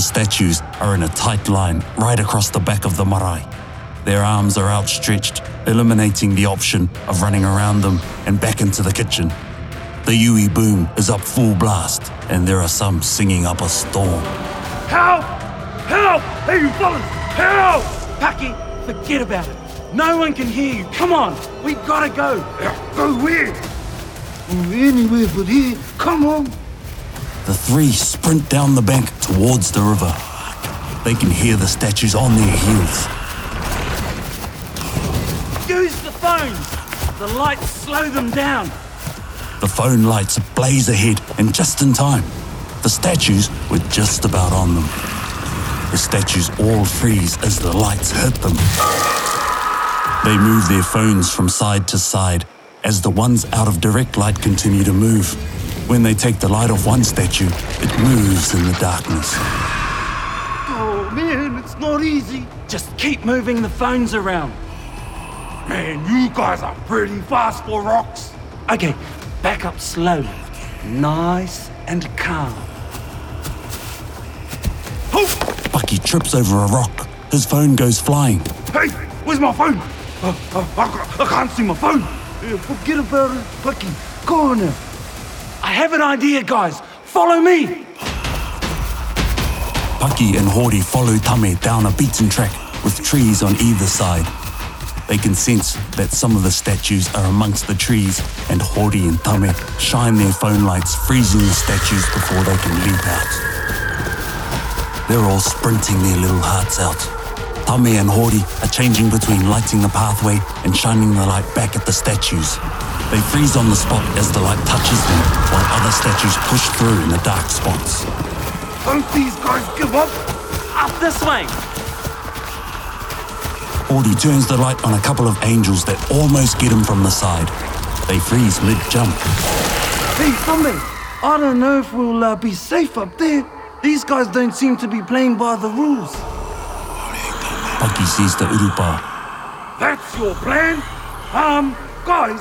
statues are in a tight line right across the back of the marae. Their arms are outstretched, eliminating the option of running around them and back into the kitchen. The UE Boom is up full blast, and there are some singing up a storm. Help! Help! Hey, you fellas! Help! Paki, forget about it. No one can hear you. Come on, we gotta go. Go where? Anywhere but here. Come on. The three sprint down the bank towards the river. They can hear the statues on their heels. Use the phones. The lights slow them down. The phone lights blaze ahead, and just in time. The statues were just about on them. The statues all freeze as the lights hit them. They move their phones from side to side as the ones out of direct light continue to move. When they take the light off one statue, it moves in the darkness. Oh man, it's not easy. Just keep moving the phones around. Man, you guys are pretty fast for rocks. Okay, back up slowly. Nice and calm. Oh, Paki trips over a rock. His phone goes flying. hey, where's my phone? Uh, uh, I, I can't see my phone. Yeah, forget about it, Paki. Go on now. I have an idea, guys. Follow me. Paki and Hori follow Tame down a beaten track with trees on either side. They can sense that some of the statues are amongst the trees, and Hori and Tame shine their phone lights, freezing the statues before they can leap out. They're all sprinting their little hearts out. Tame and Hordy are changing between lighting the pathway and shining the light back at the statues. They freeze on the spot as the light touches them, while other statues push through in the dark spots. Don't these guys give up? Up this way. Hori turns the light on a couple of angels that almost get him from the side. They freeze mid-jump. Hey, Tame, I don't know if we'll uh, be safe up there. These guys don't seem to be playing by the rules. Paki sees the urupa. That's your plan? Um, guys,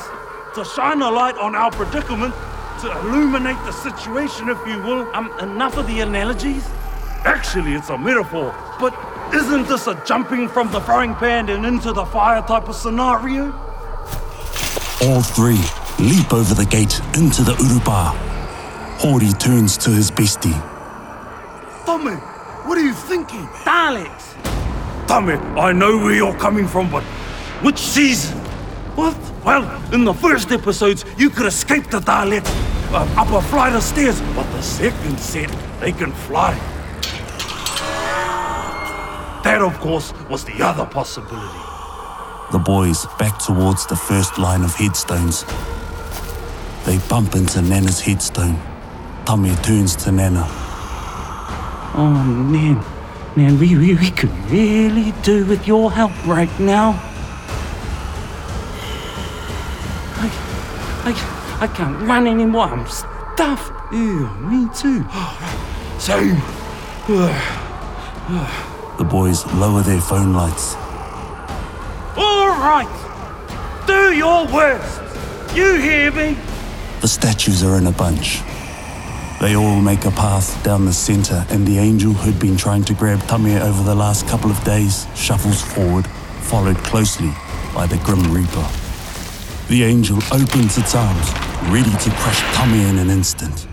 to shine a light on our predicament, to illuminate the situation, if you will. Um, enough of the analogies. Actually, it's a metaphor. But isn't this a jumping from the frying pan and into the fire type of scenario? All three leap over the gate into the urupa. Hori turns to his bestie. Tame, what are you thinking? Daleks. Tame, I know where you're coming from, but which season? What? Well, in the first episodes, you could escape the Daleks uh, up a flight of stairs, but the second set, they can fly. That, of course, was the other possibility. The boys back towards the first line of headstones. They bump into Nana's headstone. Tame turns to Nana. Oh, man. Man, we, we, we could really do with your help right now. I, I can't run anymore. I'm stuffed. Yeah, me too. Same. Uh, uh. The boys lower their phone lights. All right. Do your worst. You hear me? The statues are in a bunch. They all make a path down the center, and the angel who'd been trying to grab Tame over the last couple of days shuffles forward, followed closely by the Grim Reaper. The angel opens its arms, ready to crush Tame in an instant.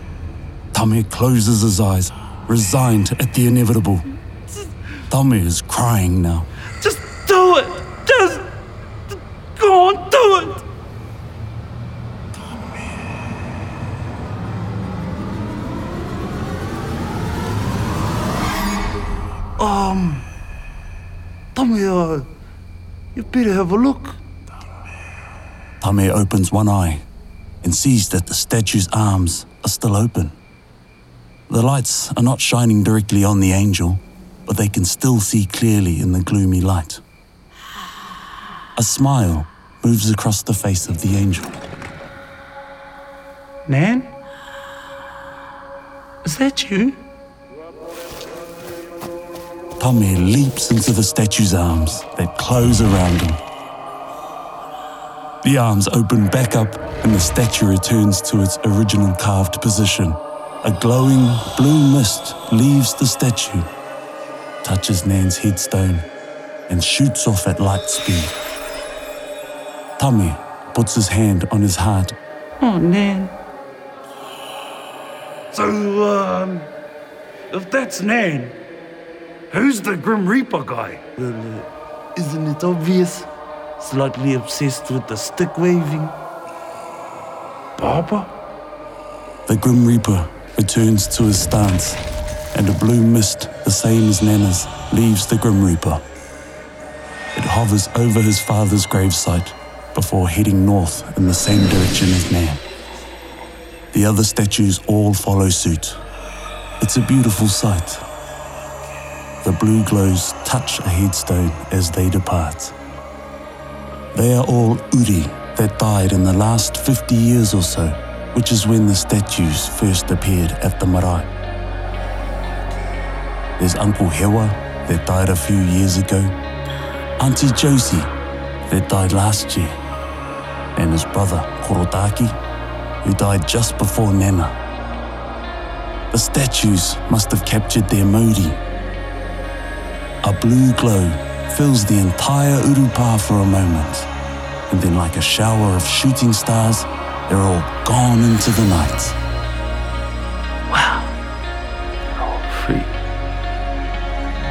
Tame closes his eyes, resigned at the inevitable. Tame is crying now. Just do it. Just go on, do it. Um, Tame, uh, you better have a look. Tame opens one eye and sees that the statue's arms are still open. The lights are not shining directly on the angel, but they can still see clearly in the gloomy light. A smile moves across the face of the angel. Nan? Is that you? Tame leaps into the statue's arms that close around him. The arms open back up and the statue returns to its original carved position. A glowing blue mist leaves the statue touches Nan's headstone and shoots off at light speed. Tame puts his hand on his heart. Oh, Nan. So, um, if that's Nan, who's the Grim Reaper guy? Well, uh, isn't it obvious? Slightly obsessed with the stick waving. Barbara? The Grim Reaper returns to his stance, and a blue mist, the same as Nana's, leaves the Grim Reaper. It hovers over his father's gravesite before heading north in the same direction as Nan. The other statues all follow suit. It's a beautiful sight. The blue glows touch a headstone as they depart. They are all Uri that died in the last 50 years or so, which is when the statues first appeared at the marae. There's Uncle Hewa that died a few years ago, Auntie Josie that died last year, and his brother Korotaki, who died just before Nana. The statues must have captured their mauri. A blue glow fills the entire Urupa for a moment, and then, like a shower of shooting stars, they're all gone into the night. Wow. All Free.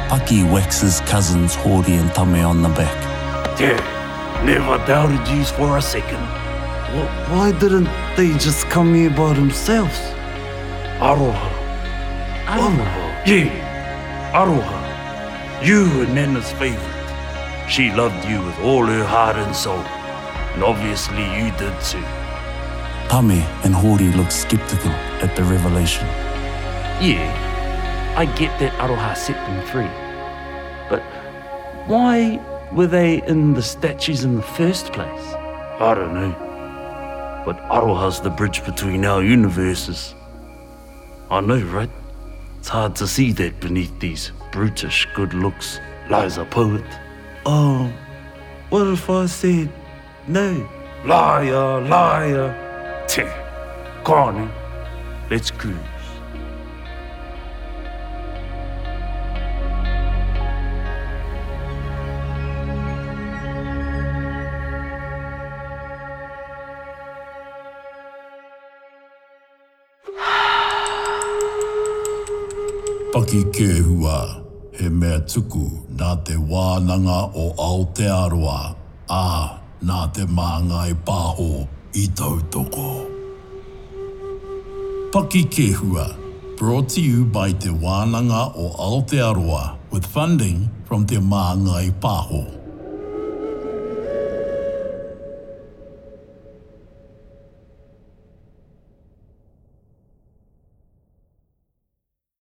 Paki whacks his cousins Hori and Tame on the back. Yeah, never doubted you for a second. Wh- Why didn't they just come here by themselves? Aroha. Aroha? Yeah, Aroha. You and Nana's favorite. She loved you with all her heart and soul. And obviously you did too. Tame and Hori looked skeptical at the revelation. Yeah, I get that Aroha set them free. But why were they in the statues in the first place? I don't know. But Aroha's the bridge between our universes. I know, right? It's hard to see that beneath these brutish good looks lies a poet. Oh, what if I said no? Liar, liar. Tch, Go on, then. Let's cruise. Paki ke e mea tuku nā te wānanga o Aotearoa, ā nā te māngai pāho i tautoko. Paki ke hua, brought to you by te wānanga o Aotearoa with funding from te māngai pāho.